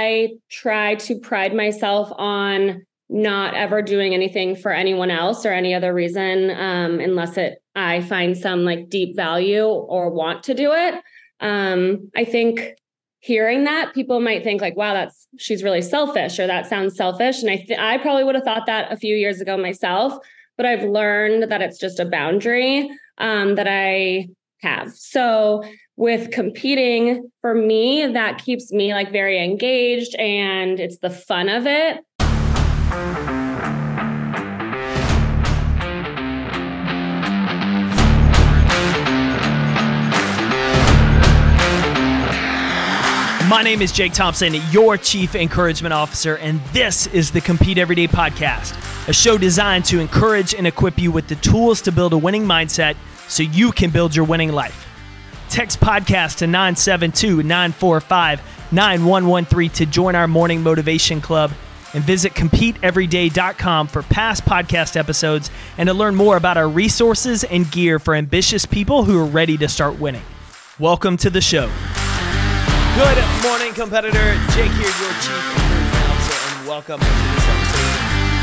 I try to pride myself on not ever doing anything for anyone else or any other reason um, unless it I find some like deep value or want to do it. Um, I think hearing that people might think like wow that's she's really selfish or that sounds selfish and I th- I probably would have thought that a few years ago myself but I've learned that it's just a boundary um, that I have. So with competing for me that keeps me like very engaged and it's the fun of it My name is Jake Thompson, your Chief Encouragement Officer, and this is the Compete Everyday Podcast, a show designed to encourage and equip you with the tools to build a winning mindset so you can build your winning life. Text podcast to 972 945 9113 to join our morning motivation club and visit CompeteEveryday.com for past podcast episodes and to learn more about our resources and gear for ambitious people who are ready to start winning. Welcome to the show. Good morning, competitor. Jake here, your chief and welcome to this episode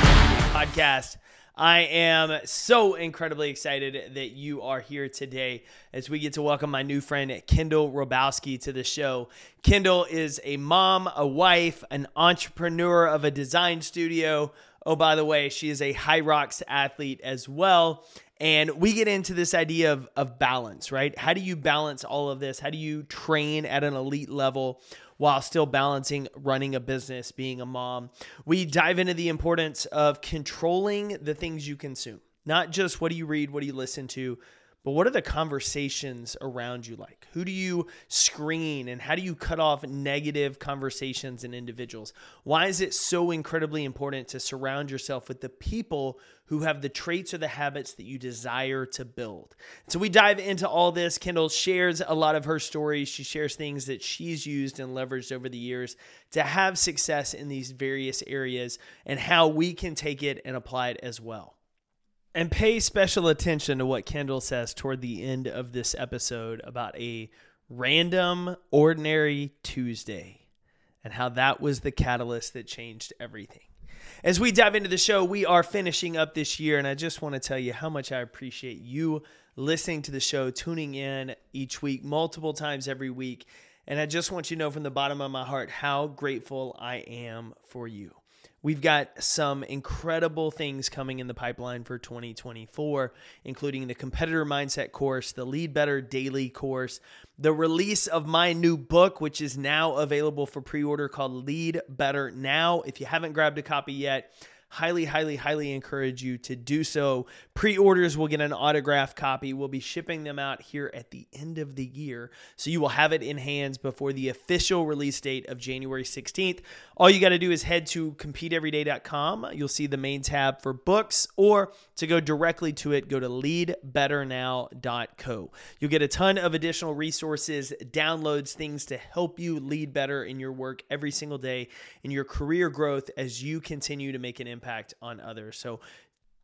of the podcast. I am so incredibly excited that you are here today as we get to welcome my new friend Kendall Robowski to the show. Kendall is a mom, a wife, an entrepreneur of a design studio. Oh, by the way, she is a Hyrox athlete as well. And we get into this idea of, of balance, right? How do you balance all of this? How do you train at an elite level while still balancing running a business, being a mom? We dive into the importance of controlling the things you consume, not just what do you read, what do you listen to, but what are the conversations around you like? Who do you screen and how do you cut off negative conversations and individuals? Why is it so incredibly important to surround yourself with the people who have the traits or the habits that you desire to build? So we dive into all this. Kendall shares a lot of her stories. She shares things that she's used and leveraged over the years to have success in these various areas and how we can take it and apply it as well. And pay special attention to what Kendall says toward the end of this episode about a random, ordinary Tuesday and how that was the catalyst that changed everything. As we dive into the show, we are finishing up this year, and I just want to tell you how much I appreciate you listening to the show, tuning in each week, multiple times every week. And I just want you to know from the bottom of my heart how grateful I am for you. We've got some incredible things coming in the pipeline for 2024, including the competitor mindset course, the Lead Better daily course, the release of my new book, which is now available for pre order called Lead Better Now. If you haven't grabbed a copy yet, highly, highly, highly encourage you to do so. Pre orders will get an autographed copy. We'll be shipping them out here at the end of the year. So you will have it in hands before the official release date of January 16th. All you got to do is head to competeeveryday.com. You'll see the main tab for books, or to go directly to it, go to leadbetternow.co. You'll get a ton of additional resources, downloads, things to help you lead better in your work every single day in your career growth as you continue to make an impact on others. So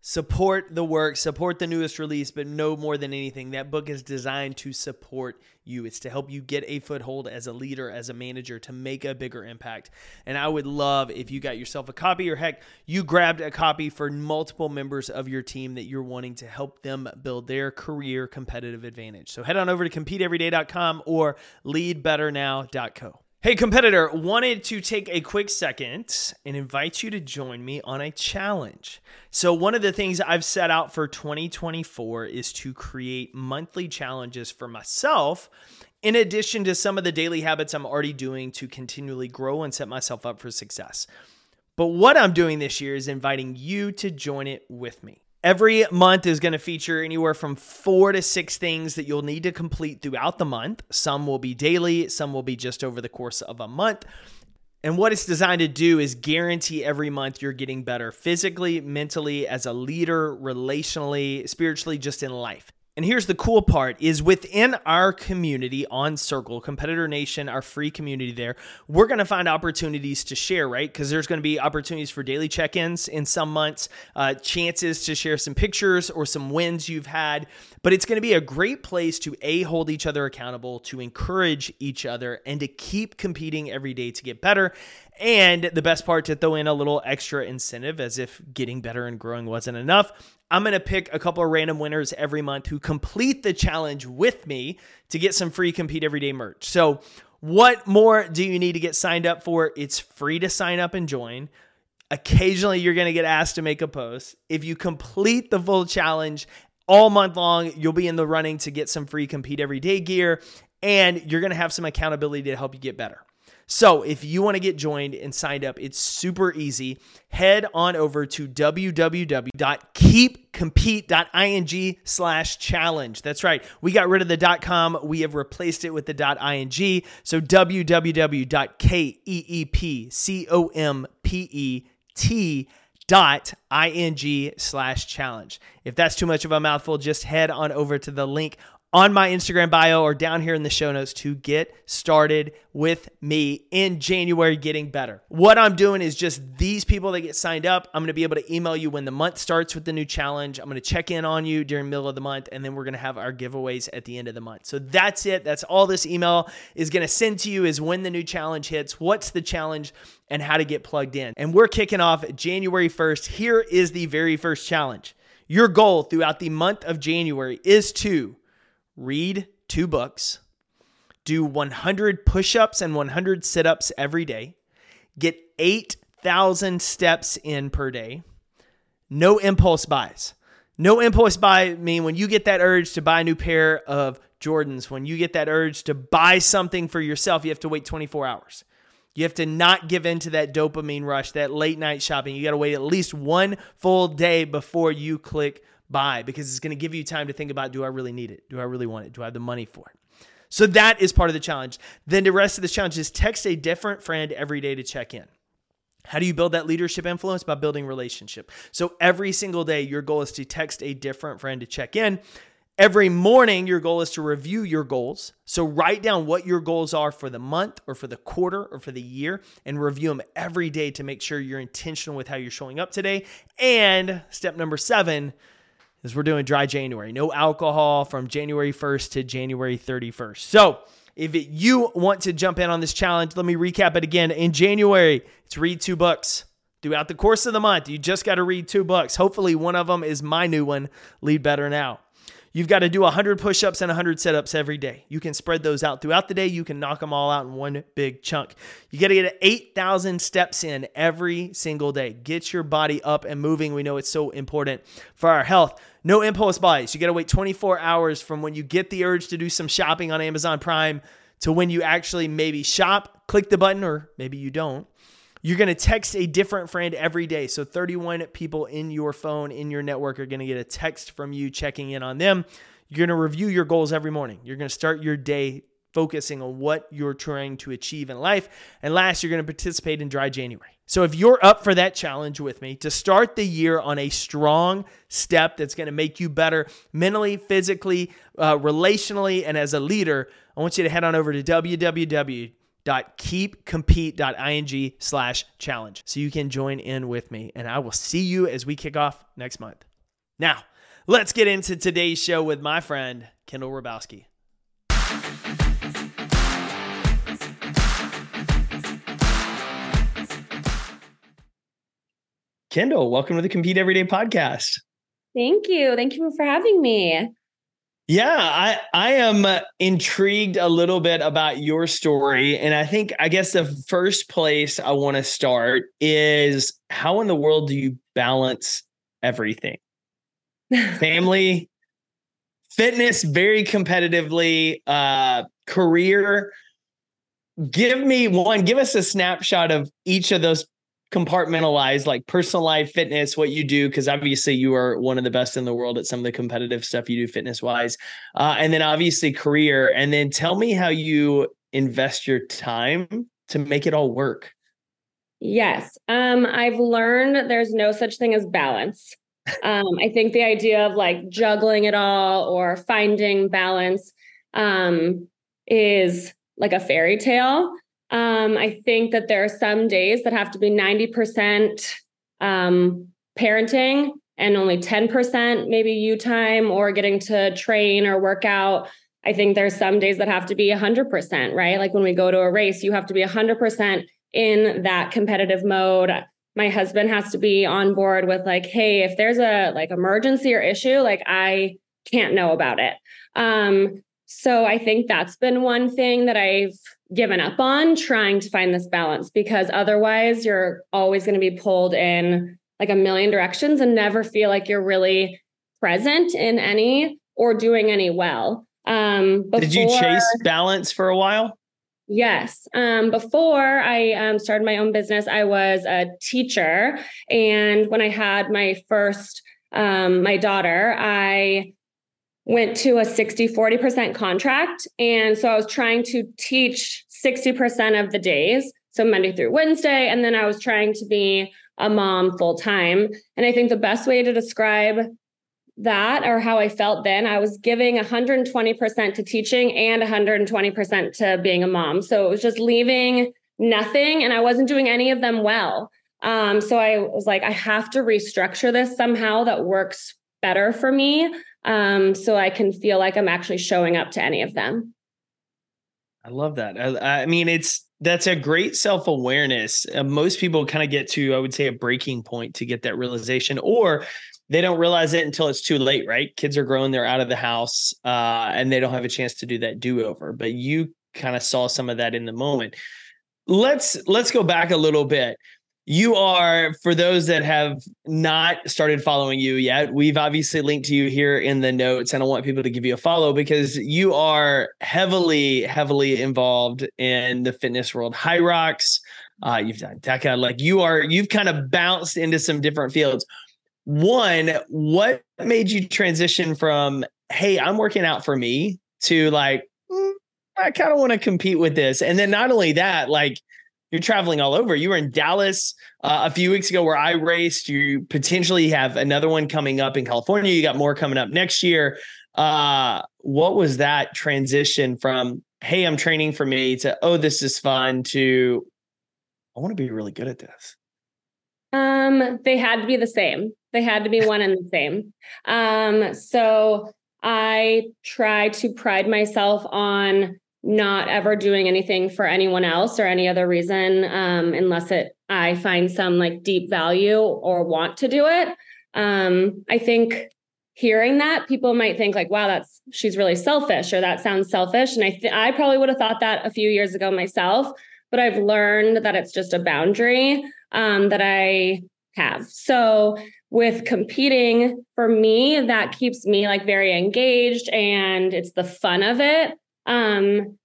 support the work, support the newest release, but no more than anything, that book is designed to support you. It's to help you get a foothold as a leader, as a manager, to make a bigger impact. And I would love if you got yourself a copy, or heck, you grabbed a copy for multiple members of your team that you're wanting to help them build their career competitive advantage. So head on over to competeeveryday.com or leadbetternow.co. Hey, competitor, wanted to take a quick second and invite you to join me on a challenge. So, one of the things I've set out for 2024 is to create monthly challenges for myself, in addition to some of the daily habits I'm already doing to continually grow and set myself up for success. But what I'm doing this year is inviting you to join it with me. Every month is going to feature anywhere from four to six things that you'll need to complete throughout the month. Some will be daily, some will be just over the course of a month. And what it's designed to do is guarantee every month you're getting better physically, mentally, as a leader, relationally, spiritually, just in life. And here's the cool part is within our community on Circle, Competitor Nation, our free community there, we're going to find opportunities to share, right? Because there's going to be opportunities for daily check-ins in some months, uh, chances to share some pictures or some wins you've had. But it's going to be a great place to A, hold each other accountable, to encourage each other, and to keep competing every day to get better. And the best part to throw in a little extra incentive as if getting better and growing wasn't enough. I'm going to pick a couple of random winners every month who complete the challenge with me to get some free Compete Everyday merch. So, what more do you need to get signed up for? It's free to sign up and join. Occasionally, you're going to get asked to make a post. If you complete the full challenge all month long, you'll be in the running to get some free Compete Everyday gear and you're going to have some accountability to help you get better. So if you want to get joined and signed up, it's super easy. Head on over to www.keepcompete.ing slash challenge. That's right. We got rid of the .com. We have replaced it with the .ing. So www.keepcompete dot ing slash challenge. If that's too much of a mouthful, just head on over to the link on my Instagram bio or down here in the show notes to get started with me in January getting better. What I'm doing is just these people that get signed up, I'm going to be able to email you when the month starts with the new challenge. I'm going to check in on you during middle of the month and then we're going to have our giveaways at the end of the month. So that's it. That's all this email is going to send to you is when the new challenge hits, what's the challenge and how to get plugged in. And we're kicking off January 1st. Here is the very first challenge. Your goal throughout the month of January is to read two books, do 100 push ups and 100 sit ups every day, get 8,000 steps in per day, no impulse buys. No impulse buy mean when you get that urge to buy a new pair of Jordans, when you get that urge to buy something for yourself, you have to wait 24 hours. You have to not give in to that dopamine rush, that late night shopping. You got to wait at least one full day before you click buy because it's going to give you time to think about do I really need it? Do I really want it? Do I have the money for it? So that is part of the challenge. Then the rest of the challenge is text a different friend every day to check in. How do you build that leadership influence? By building relationship. So every single day, your goal is to text a different friend to check in. Every morning, your goal is to review your goals. So write down what your goals are for the month or for the quarter or for the year and review them every day to make sure you're intentional with how you're showing up today. And step number seven, is we're doing dry January. No alcohol from January 1st to January 31st. So, if it, you want to jump in on this challenge, let me recap it again. In January, it's read two books. Throughout the course of the month, you just got to read two books. Hopefully, one of them is my new one, Lead Better Now. You've got to do 100 push ups and 100 sit ups every day. You can spread those out throughout the day. You can knock them all out in one big chunk. You got to get 8,000 steps in every single day. Get your body up and moving. We know it's so important for our health. No impulse buys. You got to wait 24 hours from when you get the urge to do some shopping on Amazon Prime to when you actually maybe shop, click the button, or maybe you don't. You're going to text a different friend every day. So 31 people in your phone, in your network, are going to get a text from you checking in on them. You're going to review your goals every morning. You're going to start your day focusing on what you're trying to achieve in life. And last, you're going to participate in Dry January. So if you're up for that challenge with me to start the year on a strong step that's going to make you better mentally, physically, uh, relationally, and as a leader, I want you to head on over to www keepcompete.ing slash challenge so you can join in with me. And i will see you as we kick off next month. Now let's get into today's show with my friend kendall Robowski kendall welcome to the compete everyday podcast. Thank you. Thank you for having me yeah, I I am uh, intrigued a little bit about your story and I think I guess the first place I want to start is how in the world do you balance everything? Family, fitness very competitively, uh career. Give me one, give us a snapshot of each of those compartmentalize like personal life fitness what you do because obviously you are one of the best in the world at some of the competitive stuff you do fitness wise uh, and then obviously career and then tell me how you invest your time to make it all work yes um i've learned there's no such thing as balance Um, I think the idea of like juggling it all or finding balance um, is like a fairy tale. Um, I think that there are some days that have to be 90% um, parenting and only 10% maybe you time or getting to train or work out. I think there's some days that have to be 100%, right? Like when we go to a race, you have to be 100% in that competitive mode. My husband has to be on board with like, hey, if there's a like emergency or issue, like I can't know about it. Um, so I think that's been one thing that I've given up on trying to find this balance because otherwise you're always going to be pulled in like a million directions and never feel like you're really present in any or doing any well. Um, before, Did you chase balance for a while? Yes. Um, before I um, started my own business, I was a teacher. And when I had my first, um, my daughter, I went to a 60 40% contract. And so I was trying to teach 60% of the days. So Monday through Wednesday. And then I was trying to be a mom full time. And I think the best way to describe that or how I felt then, I was giving 120% to teaching and 120% to being a mom. So it was just leaving nothing and I wasn't doing any of them well. Um, so I was like, I have to restructure this somehow that works better for me um, so I can feel like I'm actually showing up to any of them. I love that. I, I mean, it's that's a great self awareness. Uh, most people kind of get to, I would say, a breaking point to get that realization, or they don't realize it until it's too late, right? Kids are grown, they're out of the house, uh, and they don't have a chance to do that do over. But you kind of saw some of that in the moment. Let's let's go back a little bit you are for those that have not started following you yet we've obviously linked to you here in the notes and i want people to give you a follow because you are heavily heavily involved in the fitness world. Hyrox uh, you've done DEKA like you are you've kind of bounced into some different fields. One what made you transition from hey i'm working out for me to like mm, i kind of want to compete with this and then not only that like you're traveling all over. You were in Dallas uh, a few weeks ago where I raced. You potentially have another one coming up in California. You got more coming up next year. Uh, what was that transition from, hey, I'm training for me to, oh, this is fun to, I want to be really good at this? Um, they had to be the same. They had to be one and the same. Um, so I try to pride myself on not ever doing anything for anyone else or any other reason um, unless it I find some like deep value or want to do it. Um, I think hearing that people might think like wow that's she's really selfish or that sounds selfish and I th- I probably would have thought that a few years ago myself but I've learned that it's just a boundary um, that I have. So with competing for me that keeps me like very engaged and it's the fun of it um,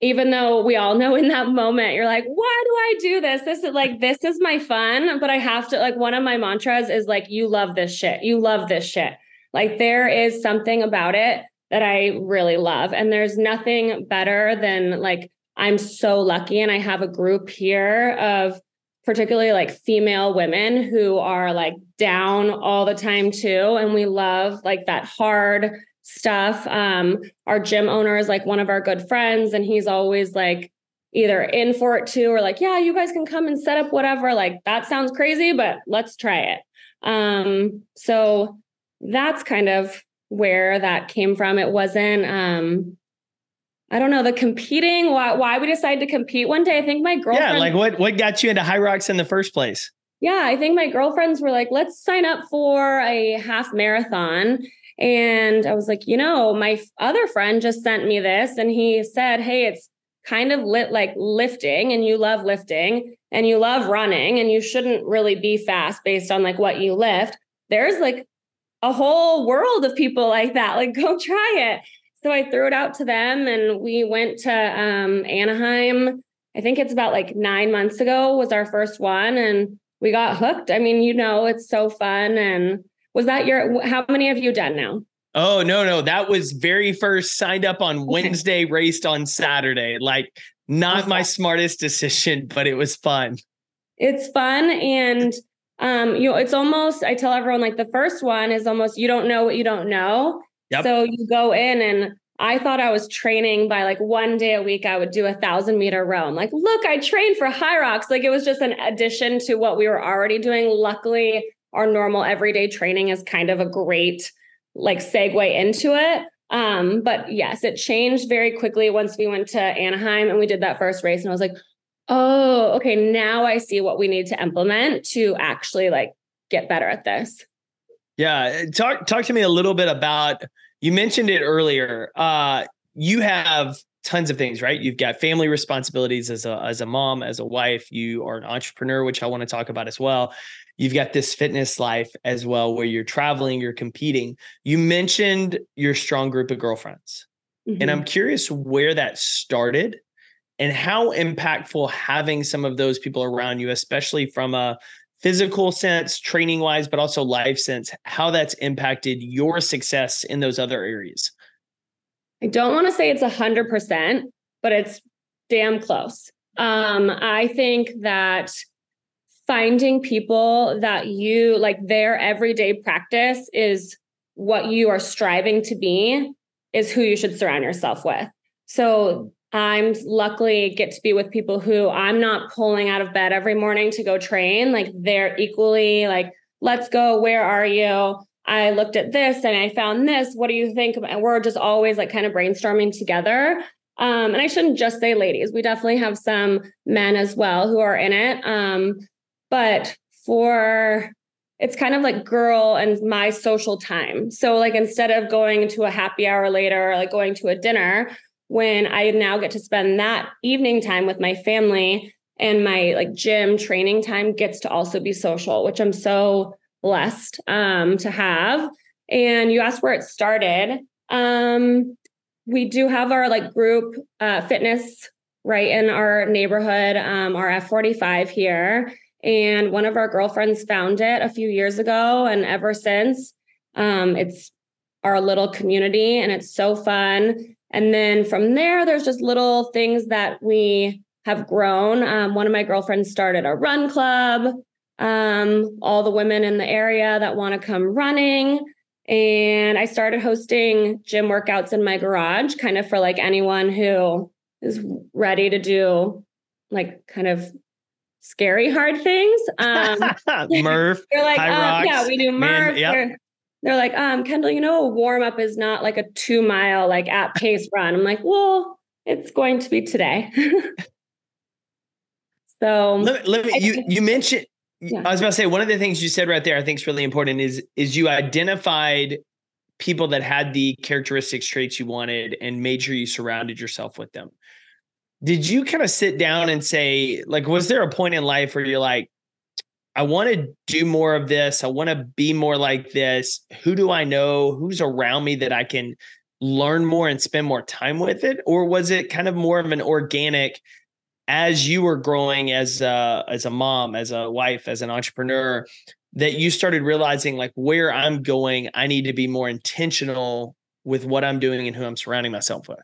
even though we all know in that moment you're like why do i do this? This is like this is my fun but i have to like one of my mantras is like you love this shit. You love this shit. Like there is something about it that i really love and there's nothing better than like i'm so lucky and i have a group here of particularly like female women who are like down all the time too and we love like that hard stuff. Um, our gym owner is like one of our good friends, and he's always like either in for it too, or like, yeah, you guys can come and set up whatever. Like that sounds crazy, but let's try it. Um, so that's kind of where that came from. It wasn't um I don't know the competing. Why why we decided to compete one day? I think my girlfriend. Yeah, like what what got you into Hyrox in the first place? Yeah, I think my girlfriends were like, let's sign up for a half marathon. And I was like, you know, my other friend just sent me this and he said, hey, it's kind of lit like lifting and you love lifting and you love running and you shouldn't really be fast based on like what you lift. There's like a whole world of people like that. Like, go try it. So I threw it out to them and we went to um, Anaheim. I think it's about like nine months ago was our first one and we got hooked. I mean, you know, it's so fun and was that your, how many have you done now? Oh, no, no. That was very first signed up on okay. Wednesday, raced on Saturday. Like, not my smartest decision, but it was fun. It's fun. And Um, you know, it's almost, I tell everyone like the first one is almost you don't know what you don't know. Yep. So you go in and I thought I was training by like one day a week, I would do a thousand meter row. I'm like, look, I trained for Hyrox. Like it was just an addition to what we were already doing. Luckily, our normal everyday training is kind of a great like segue into it. Um, but yes, it changed very quickly once we went to Anaheim and we did that first race. And I was like, oh, okay, now I see what we need to implement to actually like get better at this. Yeah. Talk talk to me a little bit about you mentioned it earlier. Uh you have tons of things, right? You've got family responsibilities as a as a mom, as a wife, you are an entrepreneur, which I want to talk about as well. You've got this fitness life as well where you're traveling, you're competing. You mentioned your strong group of girlfriends. Mm-hmm. And I'm curious where that started and how impactful having some of those people around you, especially from a physical sense, training wise, but also life sense, how that's impacted your success in those other areas. I don't want to say it's a hundred percent, but it's damn close. Um, I think that finding people that you like their everyday practice is what you are striving to be is who you should surround yourself with. So I'm luckily get to be with people who I'm not pulling out of bed every morning to go train. Like they're equally like, let's go. Where are you? I looked at this and I found this. What do you think? And we're just always like kind of brainstorming together. Um, and I shouldn't just say ladies. We definitely have some men as well who are in it. Um, but for it's kind of like girl and my social time. So like instead of going to a happy hour later, or like going to a dinner, when I now get to spend that evening time with my family and my like gym training time gets to also be social, which I'm so blessed um, to have. And you asked where it started. Um, we do have our like group uh, fitness right in our neighborhood, um, our F45 here. And one of our girlfriends found it a few years ago. And ever since, um, it's our little community and it's so fun. And then from there, there's just little things that we have grown. Um, one of my girlfriends started a run club. Um, all the women in the area that want to come running. And I started hosting gym workouts in my garage, kind of for like anyone who is ready to do like kind of scary hard things. Um, Murph. They're like, um, yeah, we do Murph. Man, yep. they're, they're like, um, Kendall, you know, a warm up is not like a two mile like at pace run. I'm like, well, it's going to be today. so let, let me, you you mentioned. Yeah. I was about to say one of the things you said right there. I think is really important is is you identified people that had the characteristics traits you wanted and made sure you surrounded yourself with them did you kind of sit down and say like was there a point in life where you're like i want to do more of this. I want to be more like this. Who do i know? Who's around me that i can learn more and spend more time with it? Or was it kind of more of an organic as you were growing as a, as a mom as a wife as an entrepreneur that you started realizing like where i'm going i need to be more intentional with what i'm doing and who i'm surrounding myself with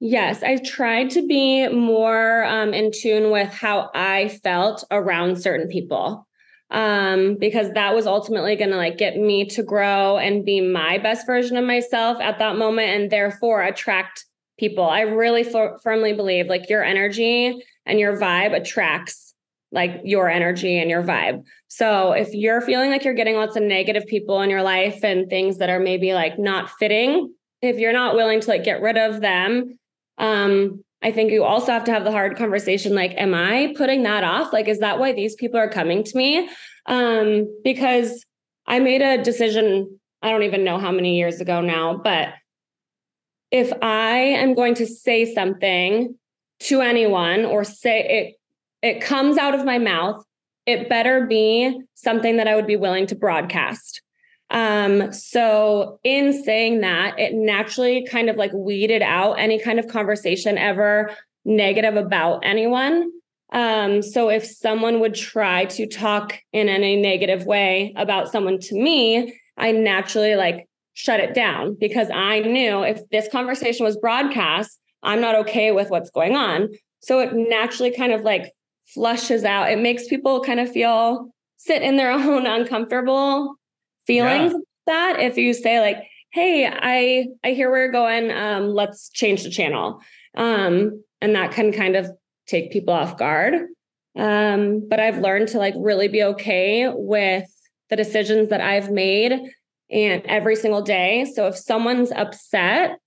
Yes, I tried to be more um, in tune with how I felt around certain people um, because that was ultimately going to like get me to grow and be my best version of myself at that moment and therefore attract people. I really f- firmly believe like your energy and your vibe attracts like your energy and your vibe. So if you're feeling like you're getting lots of negative people in your life and things that are maybe like not fitting, if you're not willing to like get rid of them um, I think you also have to have the hard conversation like, am I putting that off? Like, is that why these people are coming to me? Um, because I made a decision, I don't even know how many years ago now, but if I am going to say something to anyone or say it, it comes out of my mouth, it better be something that I would be willing to broadcast. Um, so in saying that, it naturally kind of like weeded out any kind of conversation ever negative about anyone. Um, so if someone would try to talk in any negative way about someone to me, I naturally like shut it down because I knew if this conversation was broadcast, I'm not okay with what's going on. So it naturally kind of like flushes out. It makes people kind of feel sit in their own uncomfortable feelings yeah. that if you say like hey i i hear where you're going um let's change the channel. Um and that can kind of take people off guard. Um but i've learned to like really be okay with the decisions that i've made and every single day. So if someone's upset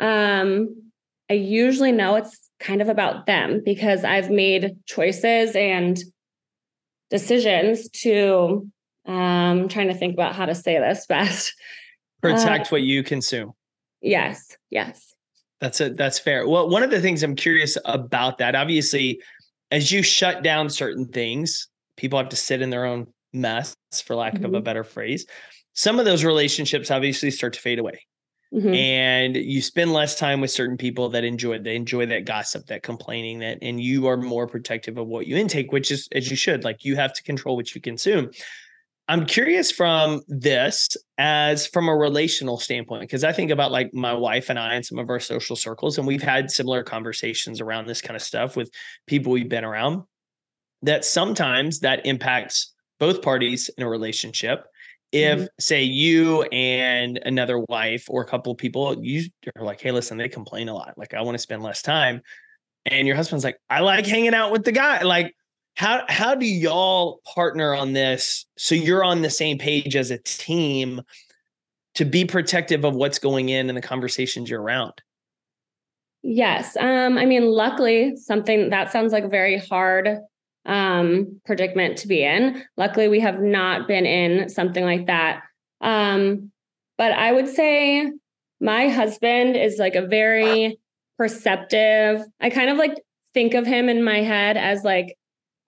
um i usually know it's kind of about them because i've made choices and decisions to um I'm trying to think about how to say this best protect uh, what you consume yes yes that's it that's fair well one of the things i'm curious about that obviously as you shut down certain things people have to sit in their own mess for lack mm-hmm. of a mm-hmm. better phrase some of those relationships obviously start to fade away Mm-hmm. and you spend less time with certain people that enjoy they enjoy that gossip that complaining that and you are more protective of what you intake which is as you should like you have to control what you consume i'm curious from this as from a relational standpoint because i think about like my wife and i and some of our social circles and we've had similar conversations around this kind of stuff with people we've been around that sometimes that impacts both parties in a relationship. If mm-hmm. say you and another wife or a couple of people you are like hey listen they complain a lot. Like i want to spend less time. And your husband's like i like hanging out with the guy like how how do y'all partner on this so you're on the same page as a team to be protective of what's going in and the conversations you're around yes um i mean luckily something that sounds like a very hard um, predicament to be in. Luckily, we have not been in something like that. Um, but I would say my husband is like a very perceptive. I kind of like think of him in my head as like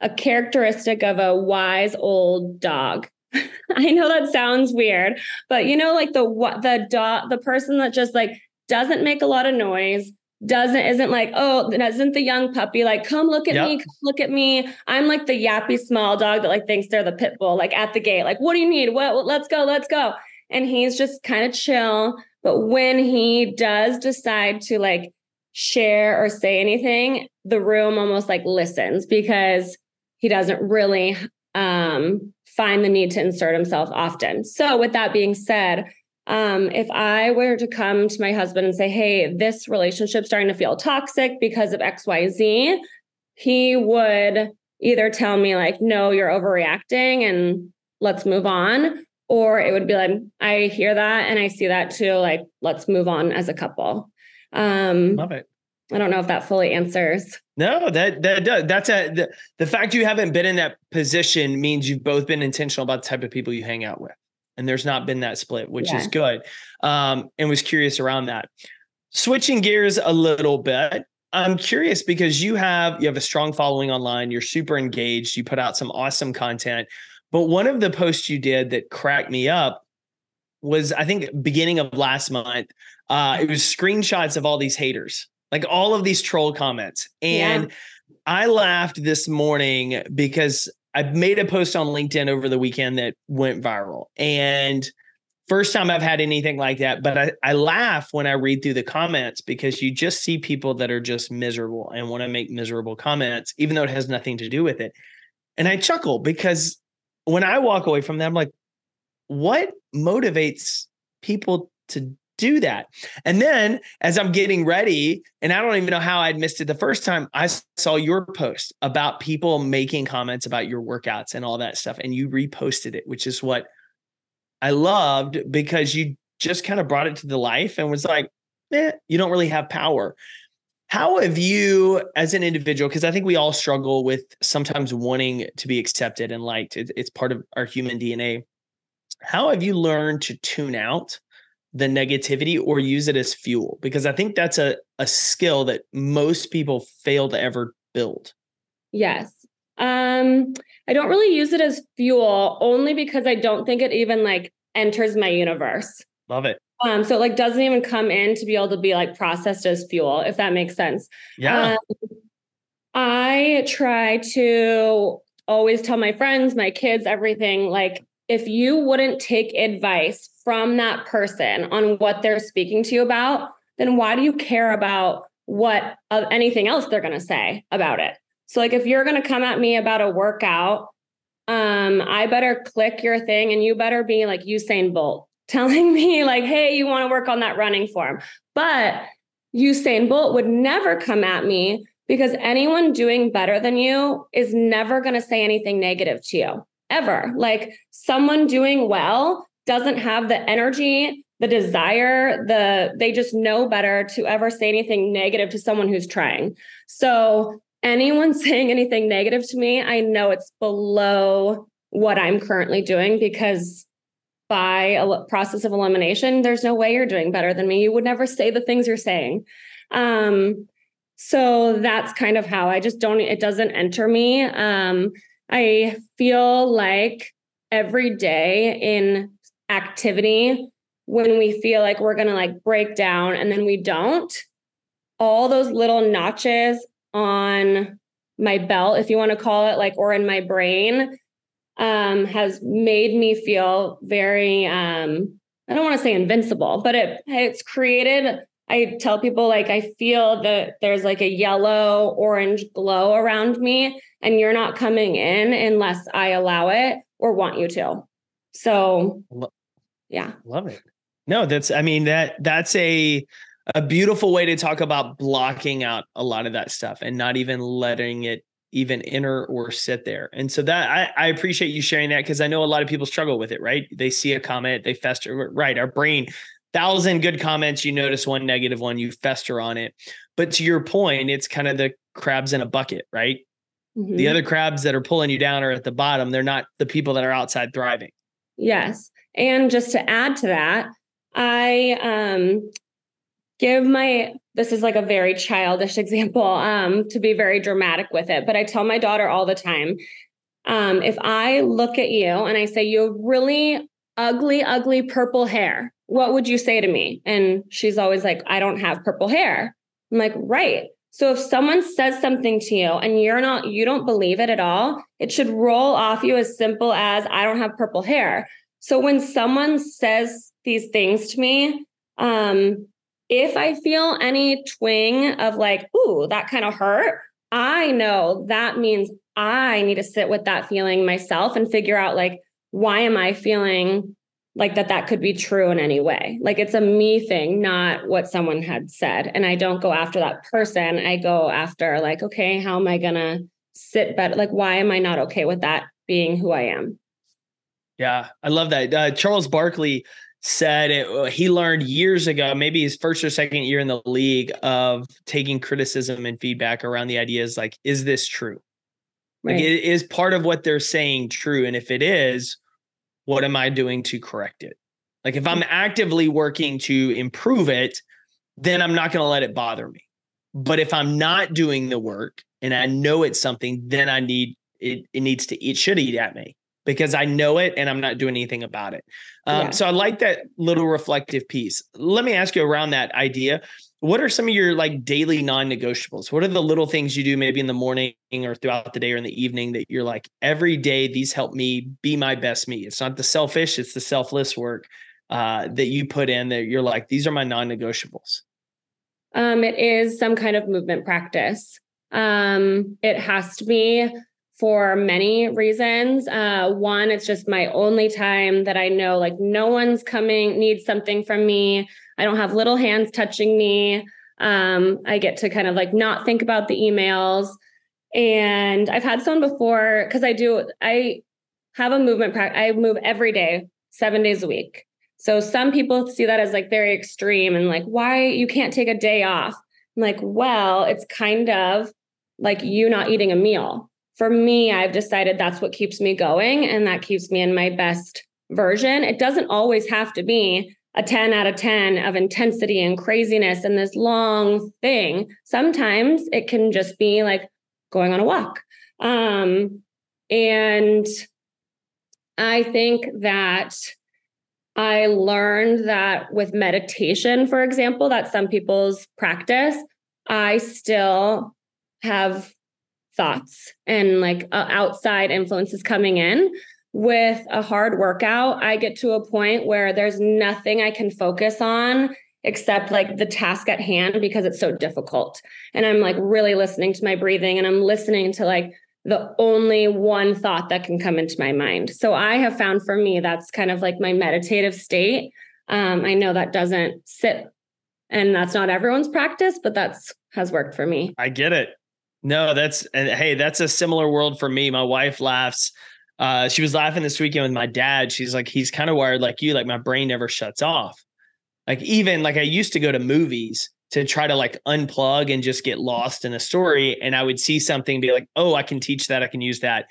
a characteristic of a wise old dog. I know that sounds weird, but you know, like the what the dog, the person that just like doesn't make a lot of noise, doesn't isn't like oh isn't the young puppy like come look at yep. me come look at me i'm like the yappy small dog that like thinks they're the pit bull like at the gate like what do you need what let's go let's go and he's just kind of chill but when he does decide to like share or say anything the room almost like listens because he doesn't really um find the need to insert himself often so with that being said um, if I were to come to my husband and say, hey, this relationship's starting to feel toxic because of XYZ, he would either tell me, like, no, you're overreacting and let's move on. Or it would be like, I hear that and I see that too. Like, let's move on as a couple. Um, Love it. I don't know if that fully answers. No, that that does. That's a the, the fact you haven't been in that position means you've both been intentional about the type of people you hang out with and there's not been that split, which yeah. is good. Um, and was curious around that. Switching gears a little bit, I'm curious because you have you have a strong following online. You're super engaged. You put out some awesome content. But one of the posts you did that cracked me up was I think beginning of last month. Uh, it was screenshots of all these haters, like all of these troll comments, and yeah. I laughed this morning because I made a post on LinkedIn over the weekend that went viral. And first time I've had anything like that, but I, I laugh when I read through the comments because you just see people that are just miserable and want to make miserable comments, even though it has nothing to do with it. And I chuckle because when I walk away from them, I'm like, what motivates people to do that. And then as I'm getting ready, and I don't even know how I'd missed it the first time, I saw your post about people making comments about your workouts and all that stuff. And you reposted it, which is what I loved because you just kind of brought it to the life and was like, eh, you don't really have power. How have you, as an individual, because I think we all struggle with sometimes wanting to be accepted and liked, it's part of our human DNA. How have you learned to tune out the negativity or use it as fuel because i think that's a, a skill that most people fail to ever build. Yes. Um i don't really use it as fuel only because i don't think it even like enters my universe. Love it. Um so it like doesn't even come in to be able to be like processed as fuel if that makes sense. Yeah. Um, i try to always tell my friends my kids everything like if you wouldn't take advice from that person on what they're speaking to you about, then why do you care about what of anything else they're going to say about it? So like if you're going to come at me about a workout um, I better click your thing and you better be like Usain Bolt telling me like, hey, you want to work on that running form. But Usain Bolt would never come at me because anyone doing better than you is never going to say anything negative to you ever. Like someone doing well doesn't have the energy, the desire, the they just know better to ever say anything negative to someone who's trying. So anyone saying anything negative to me, I know it's below what I'm currently doing because by a process of elimination, there's no way you're doing better than me. You would never say the things you're saying. Um, so that's kind of how I just don't, it doesn't enter me. Um, I feel like every day in activity, when we feel like we're going to like break down and then we don't, all those little notches on my belt, if you want to call it like, or in my brain, um, has made me feel very, um, I don't want to say invincible, but it it's created. I tell people like I feel that there's like a yellow orange glow around me, and you're not coming in unless I allow it or want you to. So, yeah, love it. No, that's I mean that that's a a beautiful way to talk about blocking out a lot of that stuff and not even letting it even enter or sit there. And so that I, I appreciate you sharing that because I know a lot of people struggle with it, right? They see a comment, they fester, right? Our brain, thousand good comments, you notice one negative one, you fester on it. But to your point, it's kind of the crabs in a bucket, right? Mm-hmm. The other crabs that are pulling you down are at the bottom. They're not the people that are outside thriving. Yes. And just to add to that, I um give my this is like a very childish example um, to be very dramatic with it but i tell my daughter all the time um, if i look at you and i say you have really ugly ugly purple hair what would you say to me? And she's always like i don't have purple hair. I'm like right. So if someone says something to you and you're not you don't believe it at all it should roll off you as simple as i don't have purple hair so when someone says these things to me um, if I feel any twing of like, ooh, that kind of hurt, I know that means I need to sit with that feeling myself and figure out like, why am I feeling like that that could be true in any way? Like it's a me thing, not what someone had said. And I don't go after that person. I go after like, okay, how am I to sit better? Like, why am I not okay with that being who I am? Yeah, I love that. Uh, Charles Barkley said it, uh, he learned years ago, maybe his first or second year in the league, of taking criticism and feedback around the ideas like, is this true? Right. Like, is part of what they're saying true? And if it is, what am I doing to correct it? Like, if I'm actively working to improve it, then I'm not going to let it bother me. But if I'm not doing the work and I know it's something, then I need it, it needs to, it should eat at me because I know it and I'm not doing anything about it. Um, yeah. So I like that little reflective piece. Let me ask you around that idea. What are some of your like daily non-negotiables? What are the little things you do maybe in the morning or throughout the day or in the evening that you're like every day these help me be my best me? It's not the selfish, it's the selfless work uh, that you put in that you're like these are my non-negotiables. Um, it is some kind of movement practice. Um, it has to be for many reasons. Uh, one, it's just my only time that I know like no one's coming, needs something from me. I don't have little hands touching me. Um, I get to kind of like not think about the emails. And I've had someone before because I do, I have a movement practice. I move every day, seven days a week. So some people see that as like very extreme and like, why you can't take a day off? I'm like, well, it's kind of like you not eating a meal for me, I've decided that's what keeps me going and that keeps me in my best version. It doesn't always have to be a 10 out of 10 of intensity and craziness and this long thing. Sometimes it can just be like going on a walk. Um, and I think that I learned that with meditation, for example, that some people's practice, I still have thoughts and like uh, outside influences coming in with a hard workout i get to a point where there's nothing i can focus on except like the task at hand because it's so difficult and i'm like really listening to my breathing and i'm listening to like the only one thought that can come into my mind. So I have found for me that's kind of like my meditative state. Um, I know that doesn't sit and that's not everyone's practice, but that's has worked for me. I get it. No, that's and hey, that's a similar world for me. My wife laughs. Uh, she was laughing this weekend with my dad. She's like, he's kind of wired like you, like my brain never shuts off. Like even like I used to go to movies to try to like unplug and just get lost in a story. And I would see something, be like, oh, I can teach that, I can use that.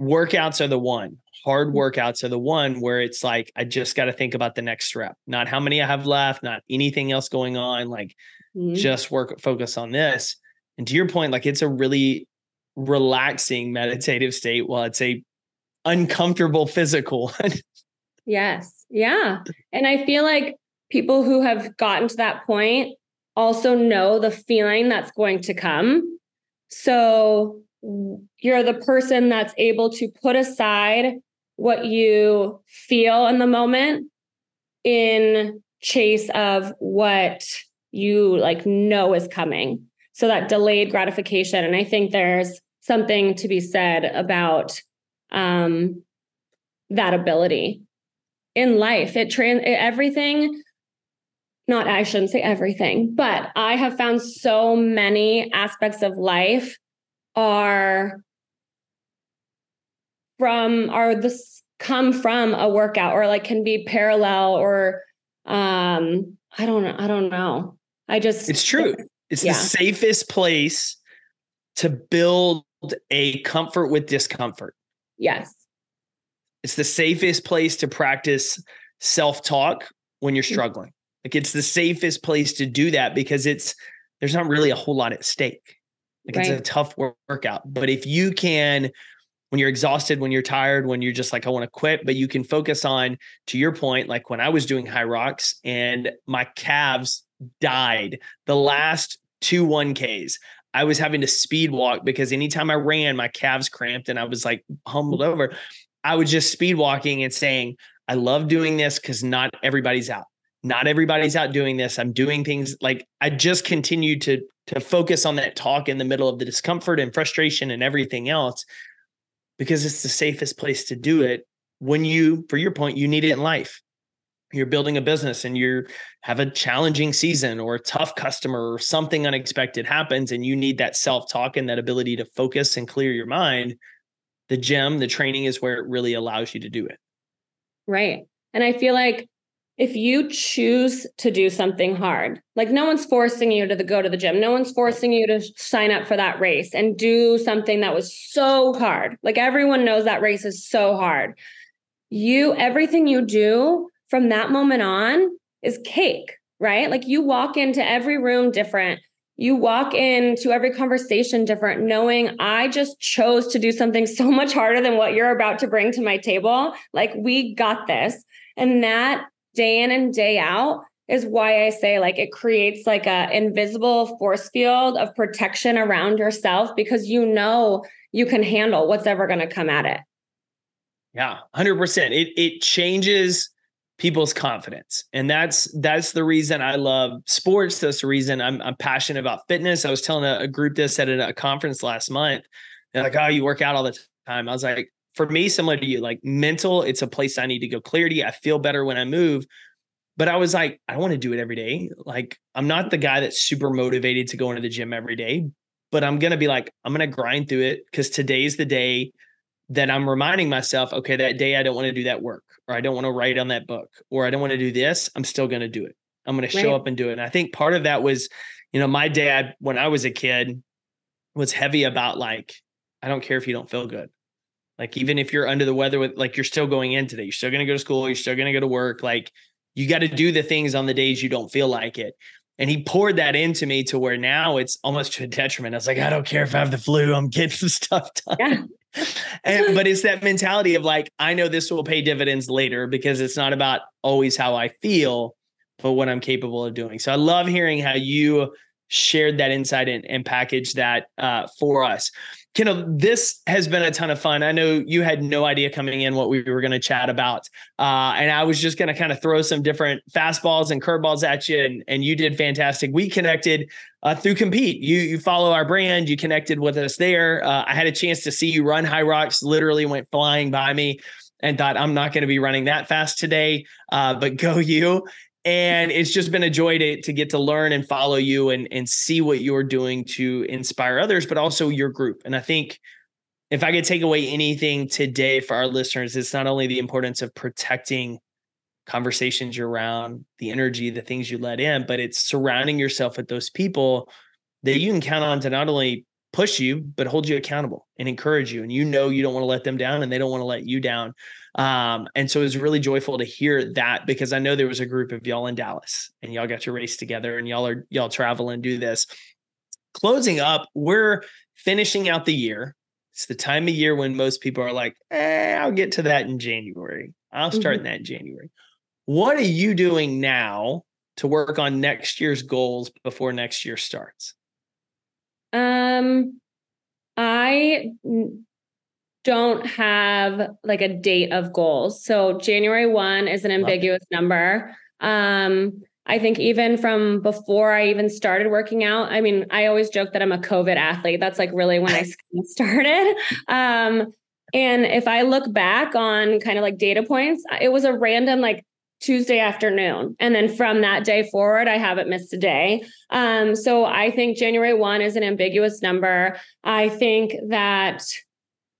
Workouts are the one. Hard mm. workouts are the one where it's like I just got to think about the next rep, not how many I have left, not anything else going on. Like mm-hmm. just work, focus on this. And to your point, like it's a really relaxing meditative state while it's a uncomfortable physical. yes. Yeah. And I feel like people who have gotten to that point also know the feeling that's going to come. So you're the person that's able to put aside what you feel in the moment in chase of what you like know is coming. So that delayed gratification. And I think there's something to be said about um, that ability in life. It trans everything. Not I shouldn't say everything, but I have found so many aspects of life are from are this come from a workout or like can be parallel or um I don't I don't know I just It's true. It's yeah. the safest place to build a comfort with discomfort. Yes. It's the safest place to practice self-talk when you're mm. struggling. Like it's the safest place to do that because it's there's not really a whole lot at stake. Like right. it's a tough work- workout. But if you can when you're exhausted, when you're tired, when you're just like, I want to quit, but you can focus on, to your point, like when I was doing Hyrox and my calves died the last two 1Ks. I was having to speed walk because anytime I ran, my calves cramped and I was like humbled mm-hmm. over. I was just speed walking and saying, I love doing this because not everybody's out. Not everybody's out doing this. I'm doing things like I just continued to to focus on that talk in the middle of the discomfort and frustration and everything else because it's the safest place to do it when you for your point you need it in life you're building a business and you have a challenging season or a tough customer or something unexpected happens and you need that self-talk and that ability to focus and clear your mind the gym the training is where it really allows you to do it. Right. And i feel like if you choose to do something hard like no one's forcing you to go to the gym. No one's forcing you to sign up for that race and do something that was so hard. Like everyone knows that race is so hard. You everything you do from that moment on is cake, right? Like you walk into every room different. You walk into every conversation different, knowing I just chose to do something so much harder than what you're about to bring to my table. Like, we got this. And that day in and day out is why I say like it creates like a invisible force field of protection around yourself because you know you can handle what's ever going to come at it. Yeah, 100%. It it changes people's confidence. And that's that's the reason i love sports. That's the reason i'm, I'm passionate about fitness. I was telling a, a group this at a, a conference last month. They're like oh you work out all the time. I was like for me similar to you like mental it's a place i need to go. Clarity i feel better when i move. But i was like i don't want to do it every day. Like i'm not the guy that's super motivated to go into the gym every day but i'm gonna be like i'm gonna grind through it because today's the day that I'm reminding myself, okay, that day I don't want to do that work, or I don't want to write on that book, or I don't want to do this, I'm still going to do it. I'm going to show right. up and do it. And I think part of that was, you know, my dad, when I was a kid, was heavy about like, I don't care if you don't feel good. Like, even if you're under the weather with, like, you're still going in today, you're still going to go to school, you're still going to go to work. Like, you got to do the things on the days you don't feel like it. And he poured that into me to where now it's almost to a detriment. I was like, I don't care if I have the flu, I'm getting some stuff done. Yeah and, but it's that mentality of like, I know this will pay dividends later because it's not about always how I feel, but what I'm capable of doing. So I love hearing how you shared that insight and, and packaged that uh, for us. Kendall, this has been a ton of fun. I know you had no idea coming in what we were going to chat about. Uh, and I was just going to kind of throw some different fastballs and curveballs at you, and, and you did fantastic. We connected uh, through Compete. You you follow our brand, you connected with us there. Uh, I had a chance to see you run Hyrox, literally went flying by me and thought, I'm not going to be running that fast today, uh, but go you and it's just been a joy to, to get to learn and follow you and, and see what you're doing to inspire others but also your group. And i think if i could take away anything today for our listeners it's not only the importance of protecting conversations you're around the energy the things you let in but it's surrounding yourself with those people that you can count on to not only push you but hold you accountable and encourage you and you know you don't want to let them down and they don't want to let you down um, and so it was really joyful to hear that because I know there was a group of y'all in Dallas and y'all got to race together and y'all are y'all travel and do this. Closing up, we're finishing out the year. It's the time of year when most people are like, eh, I'll get to that in January. I'll start mm-hmm. that in January. What are you doing now to work on next year's goals before next year starts? Um, I don't have like a date of goals. So January 1 is an ambiguous number. Um, I think even from before I even started working out, I mean, I always joke that I'm a COVID athlete. That's like really when I started. Um, and if I look back on kind of like data points, it was a random like Tuesday afternoon. And then from that day forward, I haven't missed a day. Um, so I think January 1 is an ambiguous number. I think that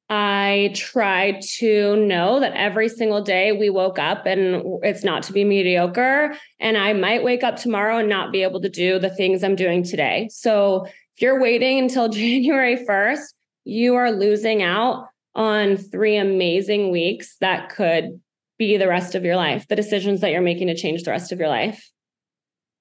I try to know that every single day we woke up and it's not to be mediocre. And I might wake up tomorrow and not be able to do the things I'm doing today. So if you're waiting until January 1st, you are losing out on three amazing weeks that could be the rest of your life, the decisions that you're making to change the rest of your life.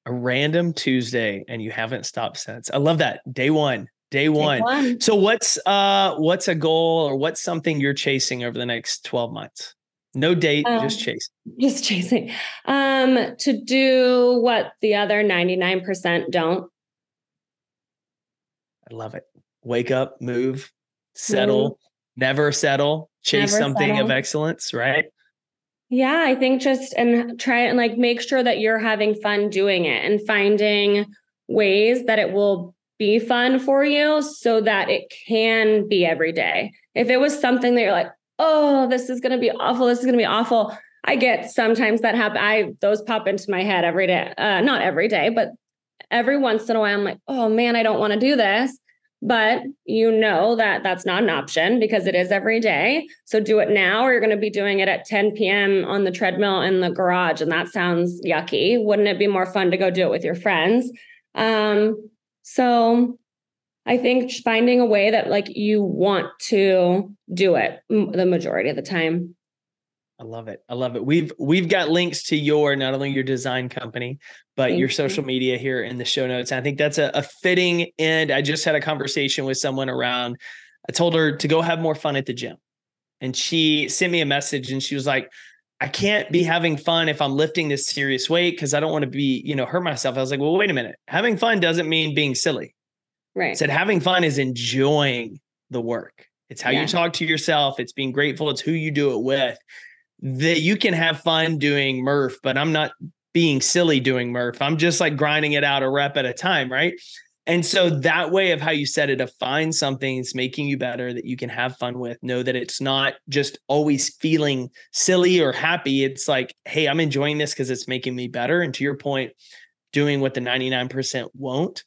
A random Tuesday, and you haven't stopped since. I love that. Day one, Day one. one. So what's uh what's a goal or what's something you're chasing over the next 12 months? No date, um, just chase. Just chasing. Um to do what the other 99% don't. I love it. Wake up, move, settle, mm. never settle, chase never something settle. of excellence, right? Yeah, I think just and try and like make sure that you're having fun doing it and finding ways that it will be fun for you so that it can be every day. If it was something that you're like, oh, this is going to be awful, this is going to be awful. I get sometimes that happen. I those pop into my head every day. Uh, not every day, but every once in a while, I'm like, oh man, I don't want to do this. But you know that that's not an option because it is every day. So do it now, or you're going to be doing it at 10 p.m. on the treadmill in the garage, and that sounds yucky. Wouldn't it be more fun to go do it with your friends? Um, so I think finding a way that like you want to do it the majority of the time. I love it. I love it. We've we've got links to your not only your design company, but Thank your social you. media here in the show notes. And I think that's a, a fitting end. I just had a conversation with someone around. I told her to go have more fun at the gym. And she sent me a message and she was like, I can't be having fun if I'm lifting this serious weight because I don't want to be, you know, hurt myself. I was like, well, wait a minute. Having fun doesn't mean being silly. Right. I said having fun is enjoying the work. It's how yeah. you talk to yourself. It's being grateful. It's who you do it with. That you can have fun doing Murph, but I'm not being silly doing Murph. I'm just like grinding it out a rep at a time, right? And so that way of how you set it to find something that's making you better that you can have fun with, know that it's not just always feeling silly or happy. It's like, hey, I'm enjoying this because it's making me better. And to your point, doing what the 99% won't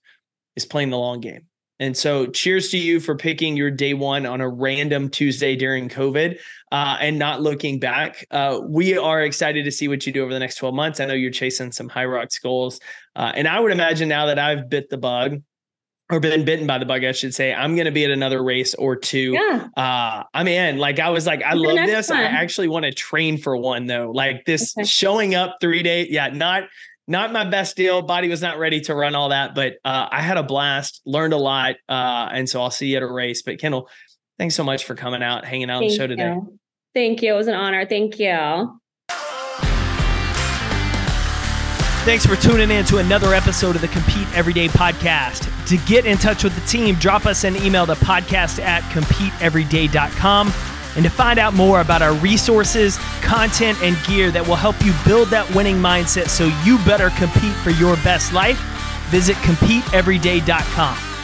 is playing the long game. And so, cheers to you for picking your day one on a random Tuesday during COVID uh, and not looking back. Uh, we are excited to see what you do over the next 12 months. I know you're chasing some Hyrox goals. Uh, and I would imagine now that I've bit the bug, or been bitten by the bug, I should say. I'm going to be at another race or two. Yeah. Uh, I'm in. Like I was like, I love this. One. I actually want to train for one though. Like this okay. showing up three days. Yeah, not not my best deal. Body was not ready to run all that, but uh, I had a blast, learned a lot, uh, and so I'll see you at a race. But Kendall, thanks so much for coming out, hanging out Thank on the show today. You. Thank you. It was an honor. Thank you. Thanks for tuning in to another episode of the Compete Everyday podcast. To get in touch with the team, drop us an email to podcast at competeeveryday.com. And to find out more about our resources, content, and gear that will help you build that winning mindset so you better compete for your best life, visit competeeveryday.com.